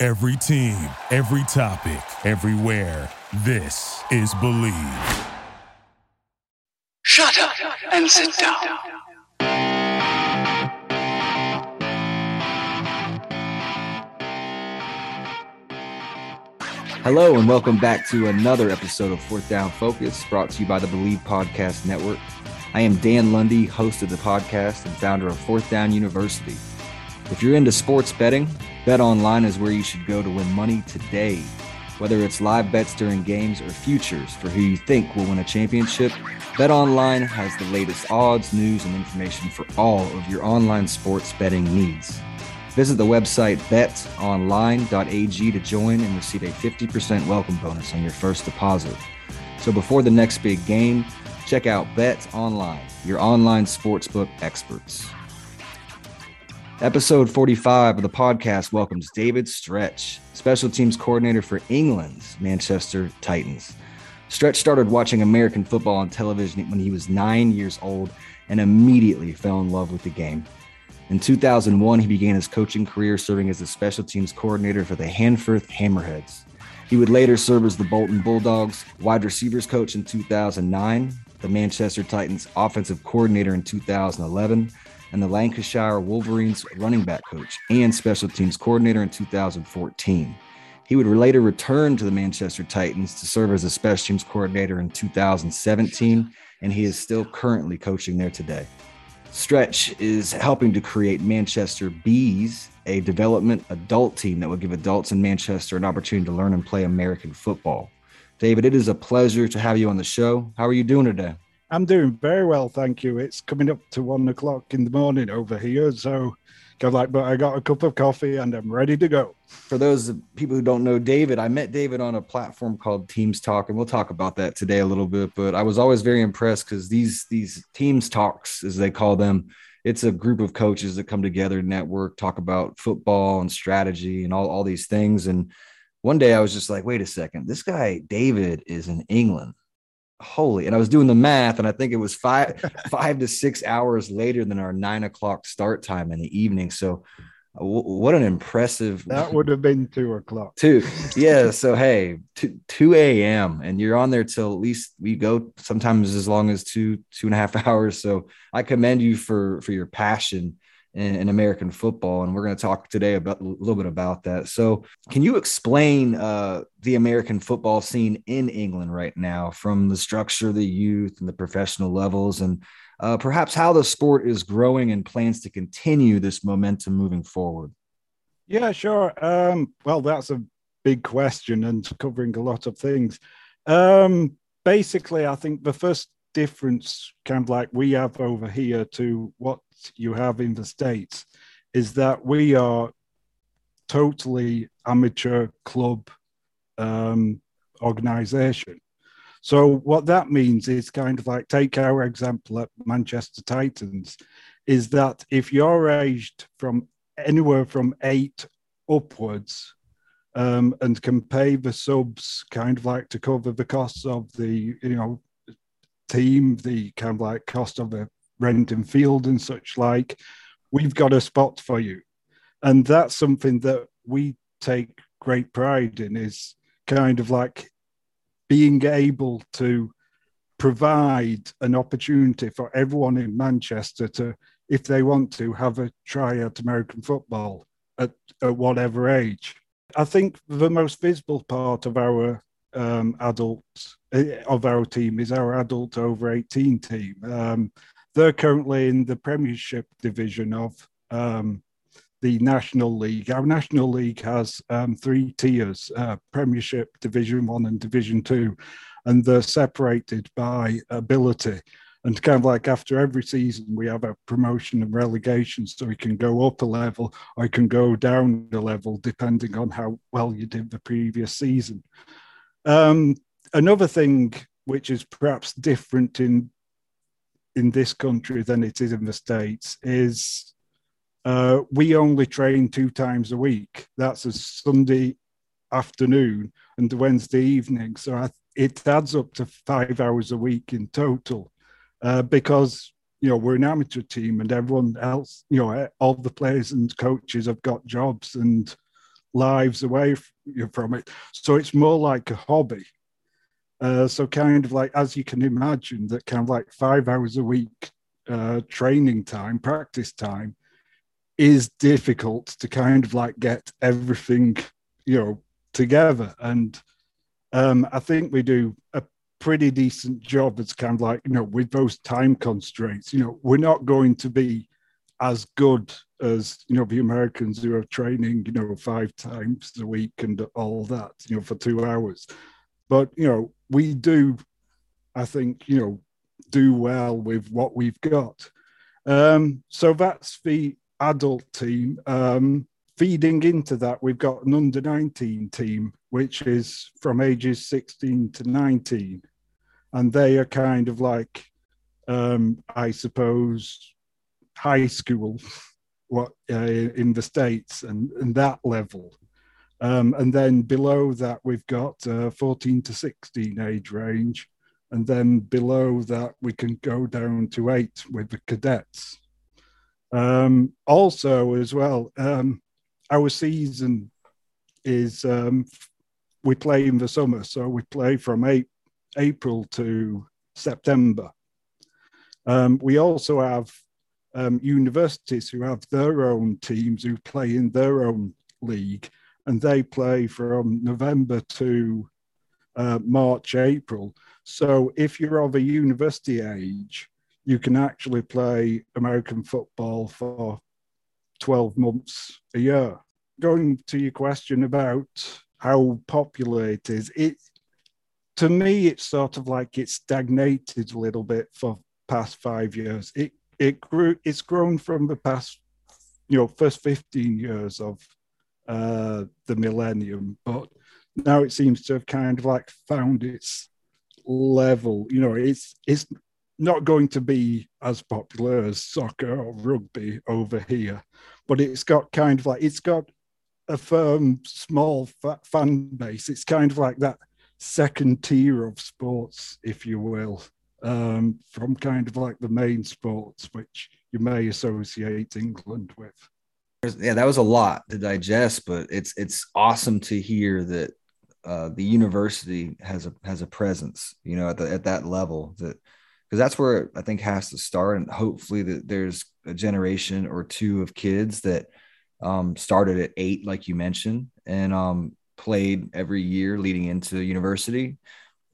Every team, every topic, everywhere. This is Believe. Shut up and sit down. Hello, and welcome back to another episode of Fourth Down Focus, brought to you by the Believe Podcast Network. I am Dan Lundy, host of the podcast and founder of Fourth Down University. If you're into sports betting, Bet Online is where you should go to win money today. Whether it's live bets during games or futures for who you think will win a championship, Bet Online has the latest odds, news, and information for all of your online sports betting needs. Visit the website betonline.ag to join and receive a 50% welcome bonus on your first deposit. So before the next big game, check out Bet Online, your online sportsbook experts. Episode 45 of the podcast welcomes David Stretch, special teams coordinator for England's Manchester Titans. Stretch started watching American football on television when he was nine years old and immediately fell in love with the game. In 2001, he began his coaching career serving as a special teams coordinator for the Handforth Hammerheads. He would later serve as the Bolton Bulldogs wide receivers coach in 2009, the Manchester Titans offensive coordinator in 2011, and the Lancashire Wolverines running back coach and special teams coordinator in 2014. He would later return to the Manchester Titans to serve as a special teams coordinator in 2017, and he is still currently coaching there today. Stretch is helping to create Manchester Bees, a development adult team that will give adults in Manchester an opportunity to learn and play American football. David, it is a pleasure to have you on the show. How are you doing today? I'm doing very well, thank you. It's coming up to one o'clock in the morning over here, so of like, but I got a cup of coffee and I'm ready to go. For those people who don't know David, I met David on a platform called Teams Talk, and we'll talk about that today a little bit. But I was always very impressed because these these Teams Talks, as they call them, it's a group of coaches that come together, network, talk about football and strategy and all, all these things. And one day I was just like, wait a second, this guy David is in England holy and i was doing the math and i think it was five five to six hours later than our nine o'clock start time in the evening. So w- what an impressive That would have been two o'clock. two yeah so hey two, 2 a.m and you're on there till at least we go sometimes as long as two two and a half hours. So i commend you for for your passion in, in American football, and we're going to talk today about a little bit about that. So, can you explain uh, the American football scene in England right now, from the structure the youth and the professional levels, and uh, perhaps how the sport is growing and plans to continue this momentum moving forward? Yeah, sure. Um, well, that's a big question and covering a lot of things. Um, basically, I think the first difference, kind of like we have over here to what you have in the States, is that we are totally amateur club um, organization. So what that means is kind of like take our example at Manchester Titans, is that if you're aged from anywhere from eight upwards, um, and can pay the subs kind of like to cover the costs of the you know team, the kind of like cost of the rent and field and such like, we've got a spot for you. And that's something that we take great pride in is kind of like being able to provide an opportunity for everyone in Manchester to, if they want to, have a try at American football at, at whatever age. I think the most visible part of our um, adults eh, of our team is our adult over 18 team. Um, they're currently in the Premiership division of um, the National League. Our National League has um, three tiers uh, Premiership, Division One, and Division Two, and they're separated by ability. And kind of like after every season, we have a promotion and relegation, so we can go up a level or you can go down a level depending on how well you did the previous season. Um, another thing which is perhaps different in in this country than it is in the states is uh, we only train two times a week. That's a Sunday afternoon and Wednesday evening. So I, it adds up to five hours a week in total uh, because you know we're an amateur team and everyone else you know all the players and coaches have got jobs and lives away from it so it's more like a hobby uh, so kind of like as you can imagine that kind of like five hours a week uh, training time practice time is difficult to kind of like get everything you know together. And um, i think we do a pretty decent job it's kind of like you know with those time constraints. You know we're not going to be as good as you know the americans who are training you know five times a week and all that you know for two hours but you know we do i think you know do well with what we've got. Um so that's the adult team. Um feeding into that we've got an under 19 team which is from ages 16 to 19 and they are kind of like, um, I suppose, high school, what uh, in the states, and, and that level. Um, and then below that, we've got uh, 14 to 16 age range. And then below that, we can go down to eight with the cadets. Um, also, as well, um, our season is um, we play in the summer. So we play from eight April to September. Um, we also have um, universities who have their own teams who play in their own league, and they play from November to uh, March, April. So if you're of a university age, you can actually play American football for 12 months a year. Going to your question about how popular it is, it, to me, it's sort of like it's stagnated a little bit for past five years. It it grew. It's grown from the past, you know, first fifteen years of uh, the millennium, but now it seems to have kind of like found its level. You know, it's it's not going to be as popular as soccer or rugby over here, but it's got kind of like it's got a firm, small fan base. It's kind of like that second tier of sports, if you will, um, from kind of like the main sports, which you may associate England with. Yeah, that was a lot to digest, but it's it's awesome to hear that uh, the university has a has a presence, you know, at the, at that level that because that's where I think has to start, and hopefully that there's a generation or two of kids that um, started at eight, like you mentioned, and um, played every year leading into university.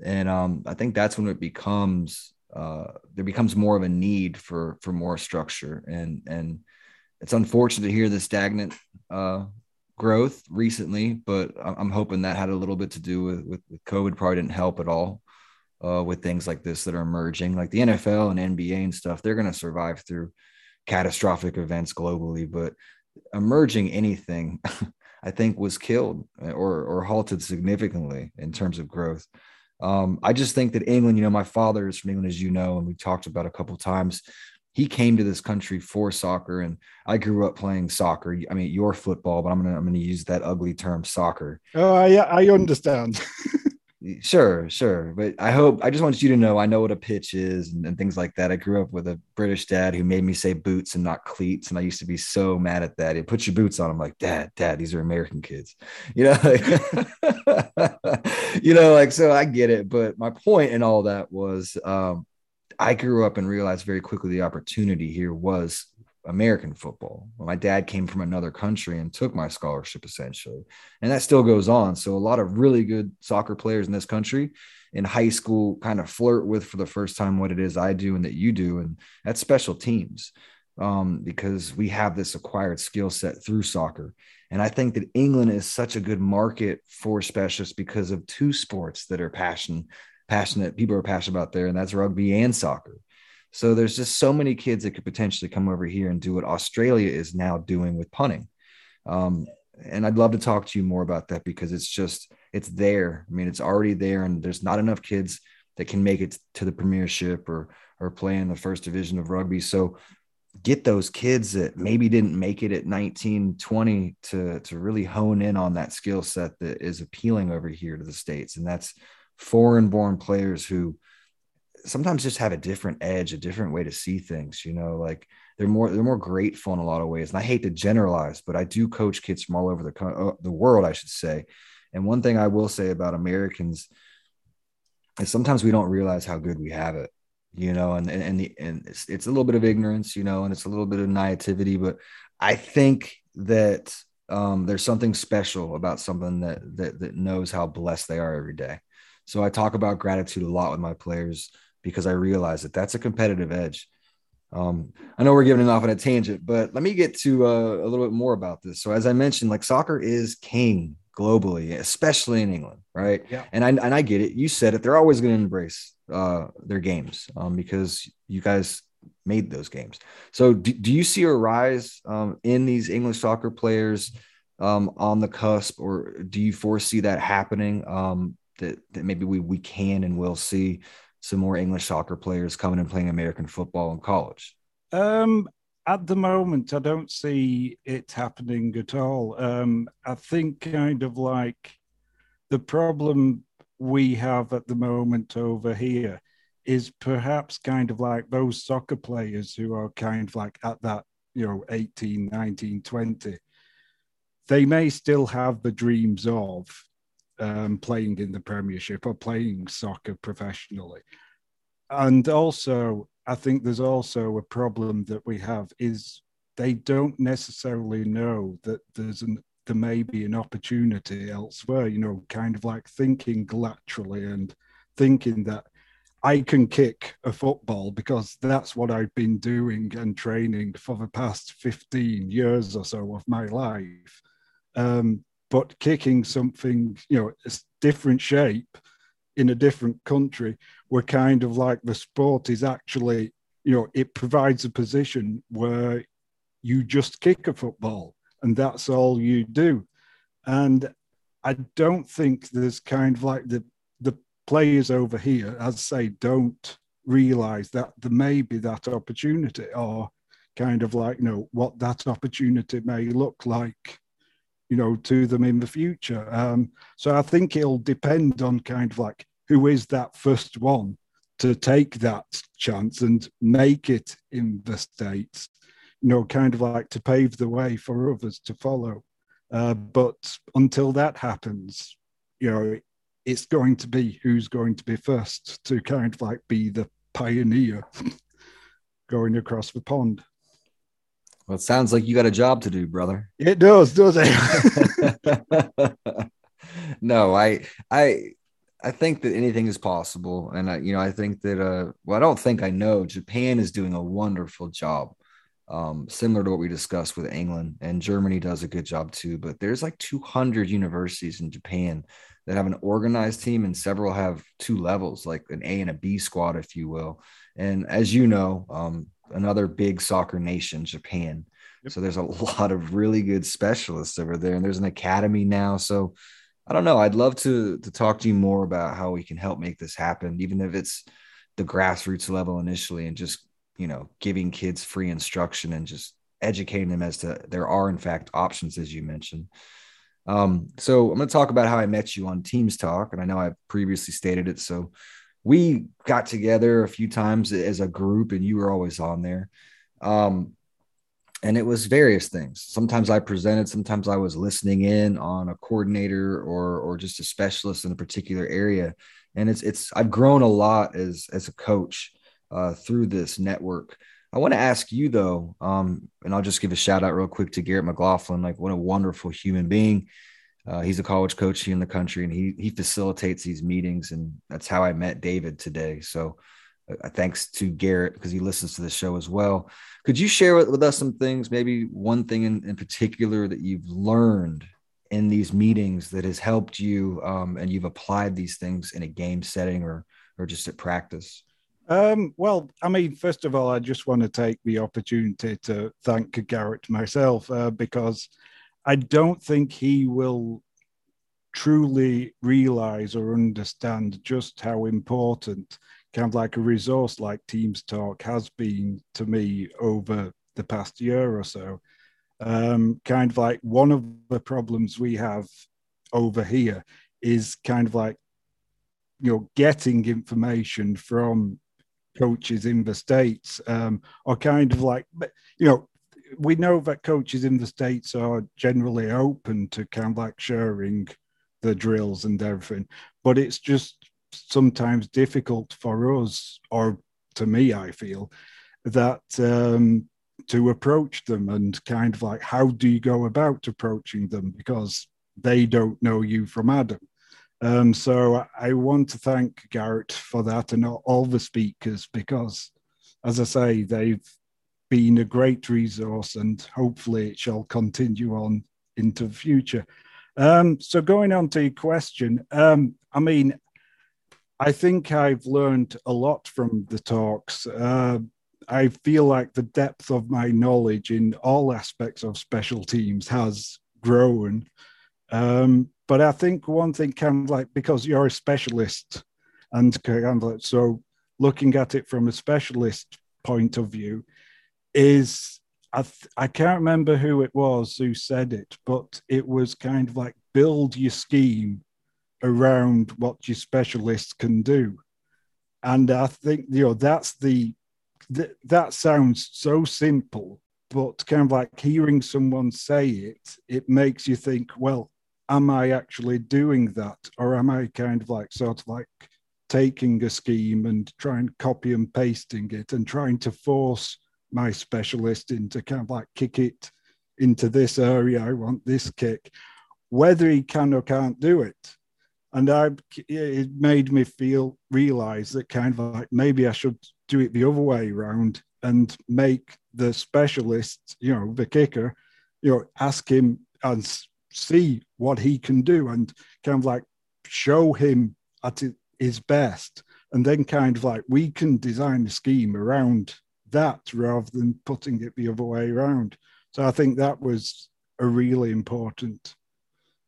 And um, I think that's when it becomes uh, there becomes more of a need for for more structure. And and it's unfortunate to hear the stagnant uh, growth recently, but I'm hoping that had a little bit to do with with, with COVID. Probably didn't help at all. Uh, with things like this that are emerging, like the NFL and NBA and stuff, they're going to survive through catastrophic events globally. But emerging anything I think was killed or or halted significantly in terms of growth. Um, I just think that England, you know, my father is from England, as you know, and we talked about a couple times. He came to this country for soccer, and I grew up playing soccer. I mean, your football, but I'm gonna I'm gonna use that ugly term, soccer. Oh, yeah, I understand. Sure, sure. But I hope I just want you to know I know what a pitch is and, and, things like that. I grew up with a British dad who made me say boots and not cleats. And I used to be so mad at that. He put your boots on. I'm like, Dad, Dad, these are American kids. You know, like, you know, like so I get it. But my point in all that was um, I grew up and realized very quickly the opportunity here was American football. my dad came from another country and took my scholarship essentially. And that still goes on. So a lot of really good soccer players in this country in high school kind of flirt with for the first time what it is I do and that you do. And that's special teams um, because we have this acquired skill set through soccer. And I think that England is such a good market for specialists because of two sports that are passion, passionate people are passionate about there, and that's rugby and soccer. So there's just so many kids that could potentially come over here and do what Australia is now doing with punting. Um, and I'd love to talk to you more about that because it's just it's there. I mean, it's already there, and there's not enough kids that can make it to the premiership or or play in the first division of rugby. So get those kids that maybe didn't make it at 19, 20 to to really hone in on that skill set that is appealing over here to the states, and that's foreign born players who sometimes just have a different edge, a different way to see things. You know, like they're more they're more grateful in a lot of ways. And I hate to generalize, but I do coach kids from all over the uh, the world, I should say. And one thing I will say about Americans is sometimes we don't realize how good we have it. You know, and and, and the and it's, it's a little bit of ignorance, you know, and it's a little bit of naivety, but I think that um, there's something special about something that that that knows how blessed they are every day. So I talk about gratitude a lot with my players because I realize that that's a competitive edge. Um, I know we're giving it off on a tangent, but let me get to uh, a little bit more about this. So, as I mentioned, like soccer is king globally, especially in England, right? Yeah. And I and I get it. You said it. They're always going to embrace uh, their games um, because you guys made those games. So, do, do you see a rise um, in these English soccer players um, on the cusp, or do you foresee that happening? Um, that, that maybe we we can and will see some more English soccer players coming and playing American football in college? Um, at the moment, I don't see it happening at all. Um, I think kind of like the problem we have at the moment over here is perhaps kind of like those soccer players who are kind of like at that, you know, 18, 19, 20. They may still have the dreams of um, playing in the Premiership or playing soccer professionally. And also, I think there's also a problem that we have is they don't necessarily know that there's an there may be an opportunity elsewhere. You know, kind of like thinking laterally and thinking that I can kick a football because that's what I've been doing and training for the past 15 years or so of my life. Um, but kicking something, you know, a different shape in a different country, we're kind of like the sport is actually, you know, it provides a position where you just kick a football and that's all you do. And I don't think there's kind of like the the players over here, as I say, don't realize that there may be that opportunity or kind of like you know what that opportunity may look like you know, to them in the future. Um, so I think it'll depend on kind of like who is that first one to take that chance and make it in the States, you know, kind of like to pave the way for others to follow. Uh, but until that happens, you know, it's going to be who's going to be first to kind of like be the pioneer going across the pond. Well, it sounds like you got a job to do, brother. It does, does it? no, I, I, I think that anything is possible, and I, you know, I think that. Uh, well, I don't think I know. Japan is doing a wonderful job, um, similar to what we discussed with England, and Germany does a good job too. But there's like 200 universities in Japan that have an organized team, and several have two levels, like an A and a B squad, if you will. And as you know, um, another big soccer nation, Japan. Yep. So there's a lot of really good specialists over there, and there's an academy now. So I don't know. I'd love to to talk to you more about how we can help make this happen, even if it's the grassroots level initially, and just you know giving kids free instruction and just educating them as to there are in fact options, as you mentioned. Um, so I'm going to talk about how I met you on Teams Talk, and I know I've previously stated it. So we got together a few times as a group and you were always on there. Um, and it was various things. Sometimes i presented sometimes i was listening in on a coordinator or or just a specialist in a particular area. And it's it's i've grown a lot as as a coach uh, through this network. I want to ask you though um, and i'll just give a shout out real quick to garrett mclaughlin like what a wonderful human being uh, he's a college coach here in the country, and he he facilitates these meetings, and that's how I met David today. So, uh, thanks to Garrett because he listens to the show as well. Could you share with, with us some things, maybe one thing in, in particular that you've learned in these meetings that has helped you, um, and you've applied these things in a game setting or or just at practice? Um, well, I mean, first of all, I just want to take the opportunity to thank Garrett myself uh, because I don't think he will truly realize or understand just how important kind of like a resource like Teams Talk has been to me over the past year or so. Um, kind of like one of the problems we have over here is kind of like you know getting information from coaches in the states um, or kind of like you know we know that coaches in the states are generally open to kind of like sharing the drills and everything but it's just sometimes difficult for us or to me i feel that um, to approach them and kind of like how do you go about approaching them? Because they don't know you from adam. Um, so I want to thank Garrett for that and all the speakers because, as I say, they've been a great resource and hopefully it shall continue on into the future. Um, so going on to your question, um, I mean, I think I've learned a lot from the talks. Uh, I feel like the depth of my knowledge in all aspects of special teams has grown. Um, but I think one thing kind of like because you're a specialist and kind of like, so looking at it from a specialist point of view is I, th- I can't remember who it was who said it, but it was kind of like build your scheme around what your specialists can do. And I think, you know, that's the, th- that sounds so simple, but kind of like hearing someone say it, it makes you think, well, am I actually doing that? Or am I kind of like sort of like taking a scheme and trying to copy and pasting it and trying to force my specialist into kind of like kick it into this area. I want this kick, whether he can or can't do it. And I, it made me feel realize that kind of like maybe I should do it the other way around and make the specialist, you know, the kicker, you know, ask him and see what he can do and kind of like show him at his best. And then kind of like we can design a scheme around that rather than putting it the other way around. So I think that was a really important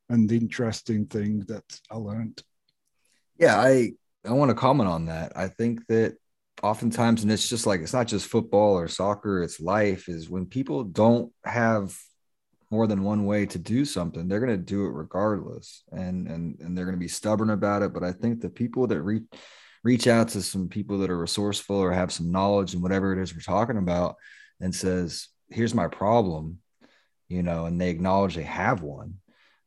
and interesting thing that I learned. Yeah, I I want to comment on that. I think that oftentimes, and it's just like it's not just football or soccer, it's life, is when people don't have more than one way to do something they're going to do it regardless and and and they're going to be stubborn about it but i think the people that reach reach out to some people that are resourceful or have some knowledge and whatever it is we're talking about and says here's my problem you know and they acknowledge they have one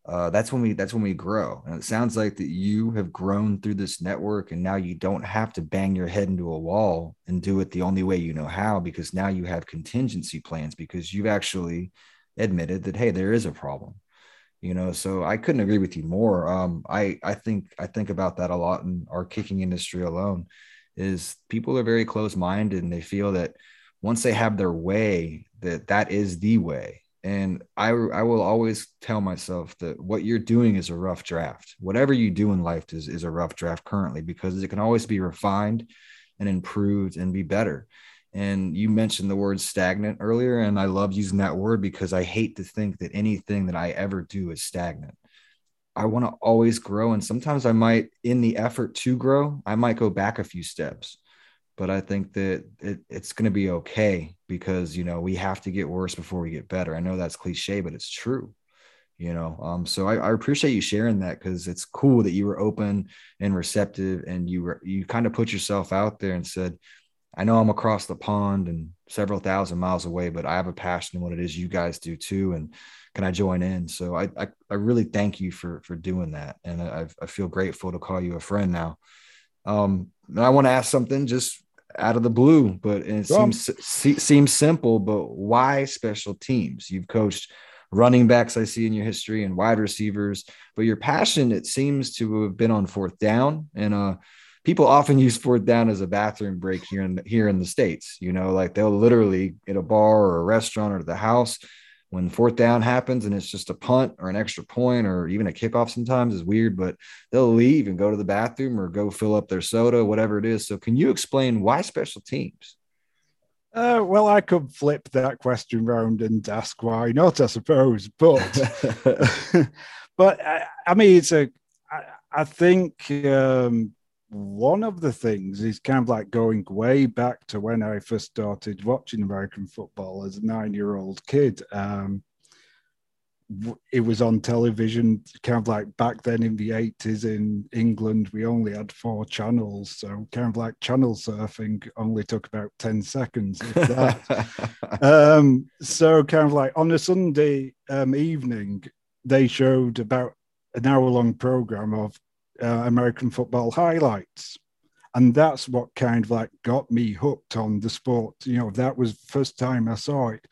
uh, that's when we that's when we grow. And it sounds like that you have grown through this network and now you don't have to bang your head into a wall and do it the only way you know how because now you have contingency plans because you've actually admitted that hey there is a problem you know so i couldn't agree with you more. Um i i think i think about that a lot in our kicking industry alone is people are very close minded and they feel that once they have their way that that is the way. And I, I will always tell myself that what you're doing is a rough draft. Whatever you do in life is, is a rough draft currently because it can always be refined and improved and be better and you mentioned the word stagnant earlier, and I love using that word because I hate to think that anything that I ever do is stagnant. I want to always grow. And sometimes I might, in the effort to grow, I might go back a few steps. But I think that it, it's going to be okay because, you know, we have to get worse before we get better. I know that's cliche, but it's true you know um, so I, I, appreciate you sharing that because it's cool that you were open and receptive and you were you kind of put yourself out there and said I know I'm across the pond and several thousand miles away, but I have a passion in what it is you guys do too. And can I join in? So I, I, I really thank you for, for doing that. And I, I feel grateful to call you a friend now. Um, I want to ask something just out of the blue, but it seems, seems simple, but why special teams? You've coached running backs I see in your history and wide receivers, but your passion, it seems to have been on fourth down and, uh, people often use fourth down as a bathroom break here in here in the states. You know, like they'll literally at a bar or a restaurant or the house, when fourth down happens and it's just a punt or an extra point or even a kickoff sometimes is weird, but they'll leave and go to the bathroom or go fill up their soda, whatever it is. So, can you explain why special teams? Uh, well, I could flip that question round and ask why not, I suppose. But, but I, I, mean, it's a. I, I think um, one of the things is kind of like going way back to when I first started watching American football as a nine-year-old kid. Um, it was on television, kind of like back then in the 80s in England, we only had four channels. So, kind of like channel surfing only took about 10 seconds. um, so, kind of like on a Sunday um, evening, they showed about an hour long program of uh, American football highlights. And that's what kind of like got me hooked on the sport. You know, that was first time I saw it.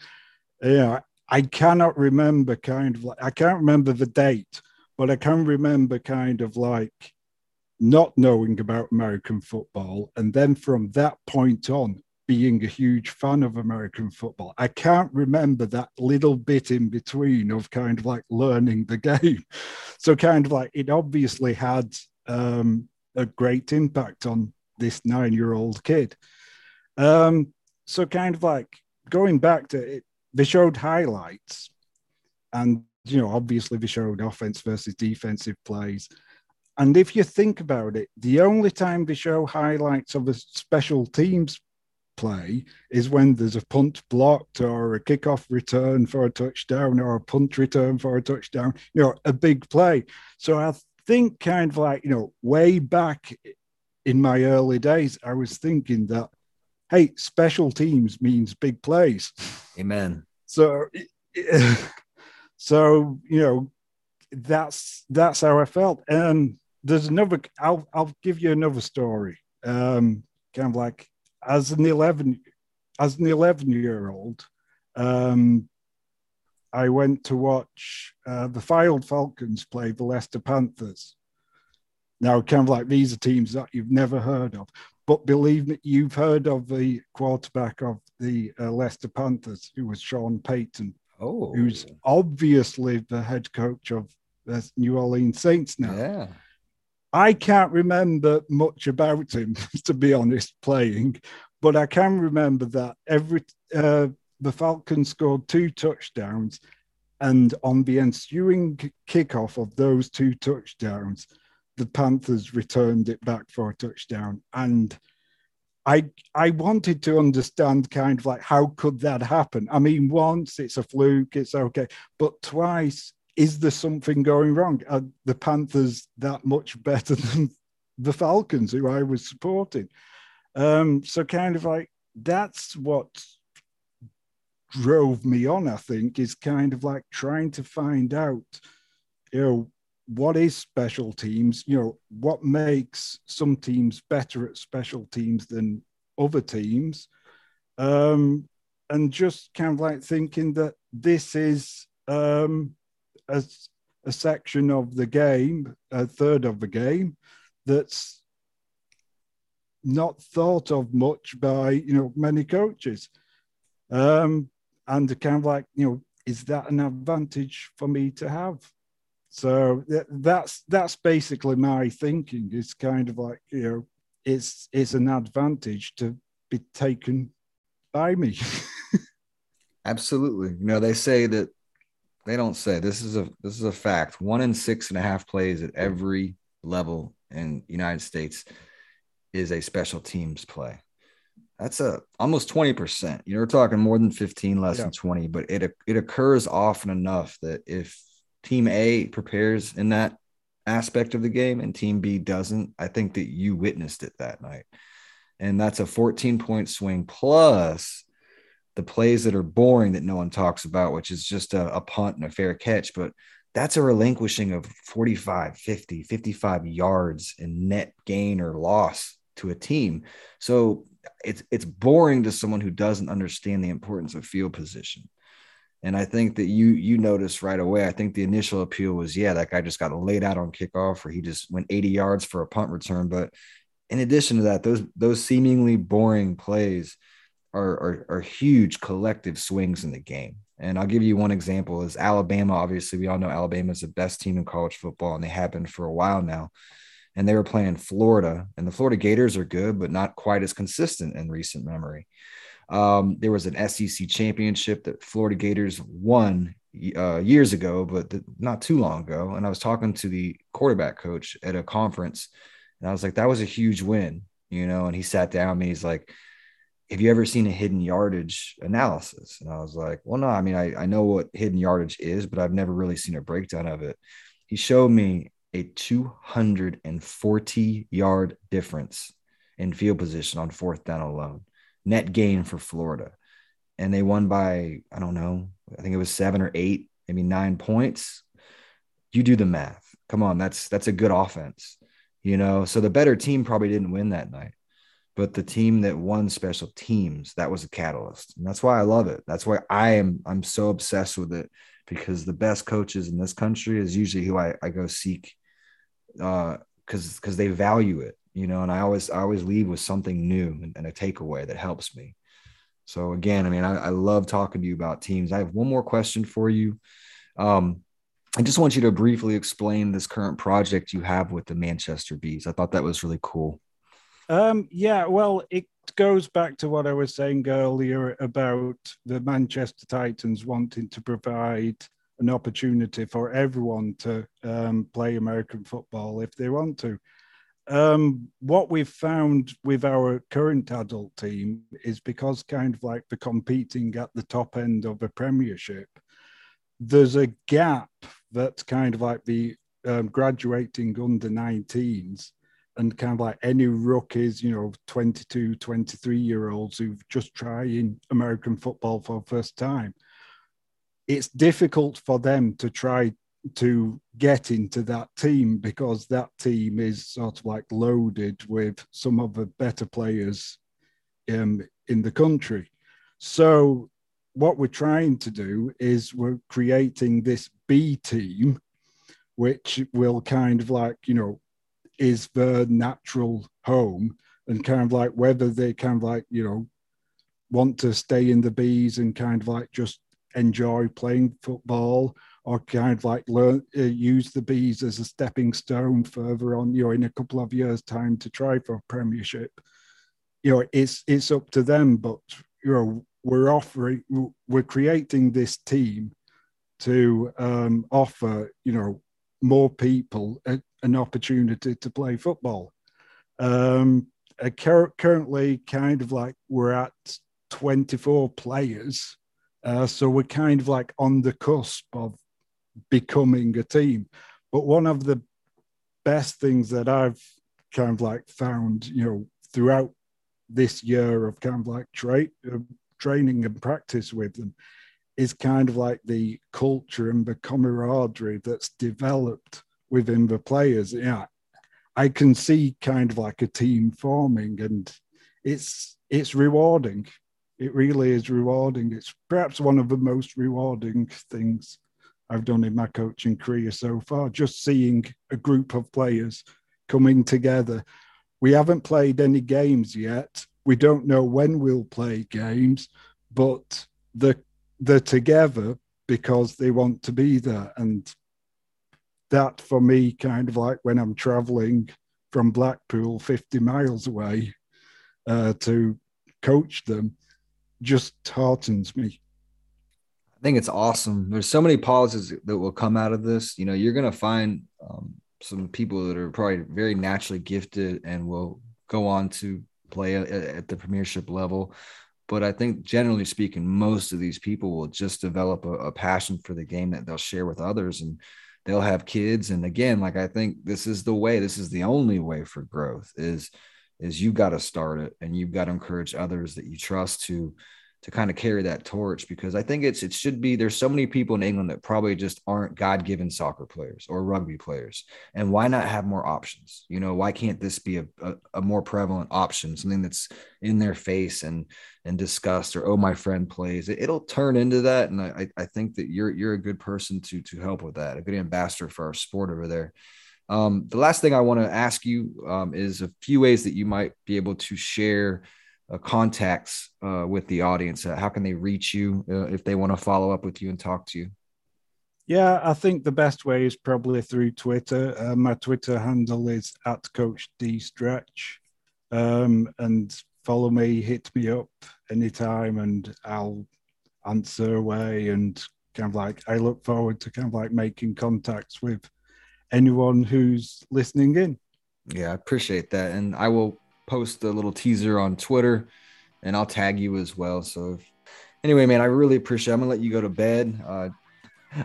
Yeah, I cannot remember kind of like, I can't remember the date, but I can remember kind of like not knowing about American football. And then from that point on, being a huge fan of American football. I can't remember that little bit in between of kind of like learning the game. So, kind of like it obviously had um, a great impact on this nine year old kid. Um, so, kind of like going back to it, they showed highlights and, you know, obviously they showed offense versus defensive plays. And if you think about it, the only time they show highlights of a special teams play is when there's a punt blocked or a kickoff return for a touchdown or a punt return for a touchdown, you know, a big play. So I think kind of like, you know, way back in my early days, I was thinking that, hey, special teams means big plays. Amen. So, so, you know, that's that's how I felt. And there's another, I'll, I'll give you another story. Um, kind of like as an 11 as an 11 year old um, i went to watch uh, the Fylde falcons play the leicester panthers. Now kind of like these are teams that you've never heard of but believe me you've heard of the quarterback of the uh, leicester panthers who was sean payton oh. who's obviously the head coach of the new orleans saints now. Yeah I can't remember much about him, to be honest, playing, but I can remember that every uh, the Falcons scored two touchdowns, and on the ensuing kickoff of those two touchdowns, the Panthers returned it back for a touchdown. And I I wanted to understand kind of like how could that happen? I mean, once it's a fluke, it's okay, but twice is there something going wrong? Are the Panthers that much better than the Falcons, who I was supporting? Um, so, kind of like that's what drove me on, I think, is kind of like trying to find out, you know, what is special teams? You know, what makes some teams better at special teams than other teams? Um, and just kind of like thinking that this is um, a, a section of the game, a third of the game, that's not thought of much by you know many coaches, um, and kind of like you know, is that an advantage for me to have? So that's that's basically my thinking. It's kind of like you know, it's it's an advantage to be taken by me. Absolutely. You know, they say that they don't say this is a this is a fact. One in six and a half plays at every level in United States is a special teams play. That's a almost 20%. You know, we're talking more than 15, less yeah. than 20, but it it occurs often enough that if team A prepares in that aspect of the game and team B doesn't, I think that you witnessed it that night. And that's a 14 point swing plus the plays that are boring that no one talks about, which is just a, a punt and a fair catch. But that's a relinquishing of 45, 50, 55 yards in net gain or loss to a team. So it's it's boring to someone who doesn't understand the importance of field position. And I think that you you noticed right away. I think the initial appeal was, yeah, that guy just got laid out on kickoff, or he just went 80 yards for a punt return. But in addition to that, those those seemingly boring plays are, are, are huge collective swings in the game. And I'll give you one example is Alabama. Obviously, we all know Alabama is the best team in college football, and they have been for a while now. And they were playing Florida, and the Florida Gators are good, but not quite as consistent in recent memory. Um, there was an SEC championship that Florida Gators won uh, years ago, but not too long ago. And I was talking to the quarterback coach at a conference, and I was like, "That was a huge win," you know. And he sat down and he's like, "Have you ever seen a hidden yardage analysis?" And I was like, "Well, no. I mean, I, I know what hidden yardage is, but I've never really seen a breakdown of it." He showed me a 240 yard difference in field position on fourth down alone, net gain for Florida and they won by I don't know, I think it was seven or eight, maybe nine points. You do the math. Come on, that's that's a good offense, you know. So the better team probably didn't win that night, but the team that won special teams that was a catalyst, and that's why I love it. That's why I am I'm so obsessed with it because the best coaches in this country is usually who I, I go seek, uh, because because they value it, you know. And I always I always leave with something new and, and a takeaway that helps me. So again, I mean, I, I, love talking to you about teams. I have one more question for you. Um, I just want you to briefly explain this current project you have with the Manchester Bees. I thought that was really cool. Um, yeah, well, it goes back to what I was saying earlier about the Manchester Titans wanting to provide an opportunity for everyone to um, play American football if they want to. Um, what we've found with our current adult team is because kind of like the competing at the top end of a premiership, there's a gap that's kind of like the um, graduating under 19s and kind of like any rookies, you know, 22, 23 year olds who've just trying American football for the first time. It's difficult for them to try to get into that team because that team is sort of like loaded with some of the better players um, in the country. So, what we're trying to do is we're creating this B team, which will kind of like, you know, is their natural home and kind of like whether they kind of like, you know, want to stay in the bees and kind of like just enjoy playing football or kind of like learn uh, use the bees as a stepping stone further on you know in a couple of years time to try for premiership. You know it's it's up to them but you know we're offering we're creating this team to um, offer you know more people a, an opportunity to play football um, currently kind of like we're at 24 players uh, so we're kind of like on the cusp of becoming a team. But one of the best things that I've kind of like found, you know, throughout this year of kind of like tra- training and practice with them is kind of like the culture and the camaraderie that's developed within the players. Yeah, I can see kind of like a team forming, and it's it's rewarding. It really is rewarding. It's perhaps one of the most rewarding things I've done in my coaching career so far, just seeing a group of players coming together. We haven't played any games yet. We don't know when we'll play games, but they're, they're together because they want to be there. And that for me, kind of like when I'm traveling from Blackpool 50 miles away uh, to coach them, just heartens me. I think it's awesome. There's so many pauses that will come out of this. You know, you're going to find um, some people that are probably very naturally gifted and will go on to play at, the premiership level. But I think generally speaking, most of these people will just develop a, a passion for the game that they'll share with others and they'll have kids. And again, like I think this is the way, this is the only way for growth is is you got to start it and you've got to encourage others that you trust to to kind of carry that torch because I think it's it should be there's so many people in England that probably just aren't God-given soccer players or rugby players. And why not have more options? You know, why can't this be a, a, a more prevalent option, something that's in their face and and discussed or oh my friend plays. It, will turn into that. And I, I think that you're you're a good person to to help with that, a good ambassador for our sport over there. Um, the last thing I want to ask you um, is a few ways that you might be able to share uh, contacts uh, with the audience? Uh, how can they reach you uh, if they want to follow up with you and talk to you? Yeah, I think the best way is probably through Twitter. Uh, my Twitter handle is at Coach D Stretch, um, and follow me, hit me up anytime, and I'll answer away. And kind of like, I look forward to kind of like making contacts with anyone who's listening in. Yeah, I appreciate that, and I will post a little teaser on Twitter, and I'll tag you as well. So, if, anyway, man, I really appreciate. It. I'm gonna let you go to bed. Uh,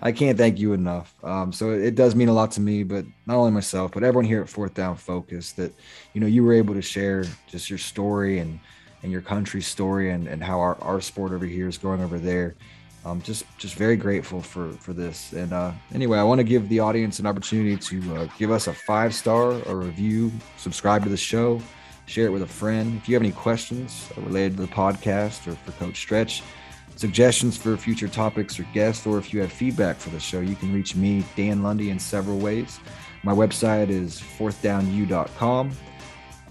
I can't thank you enough. Um, so it, it, does mean a lot to me, but not only myself, but everyone here at Fourth Down Focus that you know you were able to share just your story and and your country's story and and how our, our sport over here is growing over there. I'm just just very grateful for for this. And uh, anyway, I want to give the audience an opportunity to uh, give us a five star a review, subscribe to the show share it with a friend. If you have any questions related to the podcast or for Coach Stretch, suggestions for future topics or guests, or if you have feedback for the show, you can reach me, Dan Lundy, in several ways. My website is fourthdownu.com.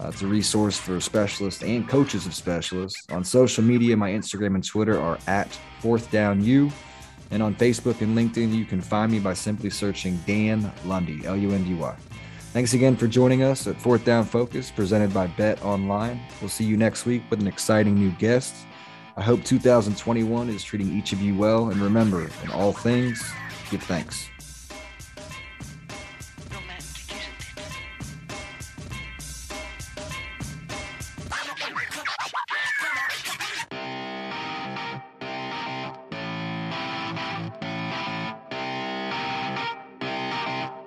Uh, it's a resource for specialists and coaches of specialists. On social media, my Instagram and Twitter are at fourthdownu. And on Facebook and LinkedIn, you can find me by simply searching Dan Lundy, L U N D Y. Thanks again for joining us at Fourth Down Focus, presented by Bet Online. We'll see you next week with an exciting new guest. I hope 2021 is treating each of you well, and remember, in all things, give thanks.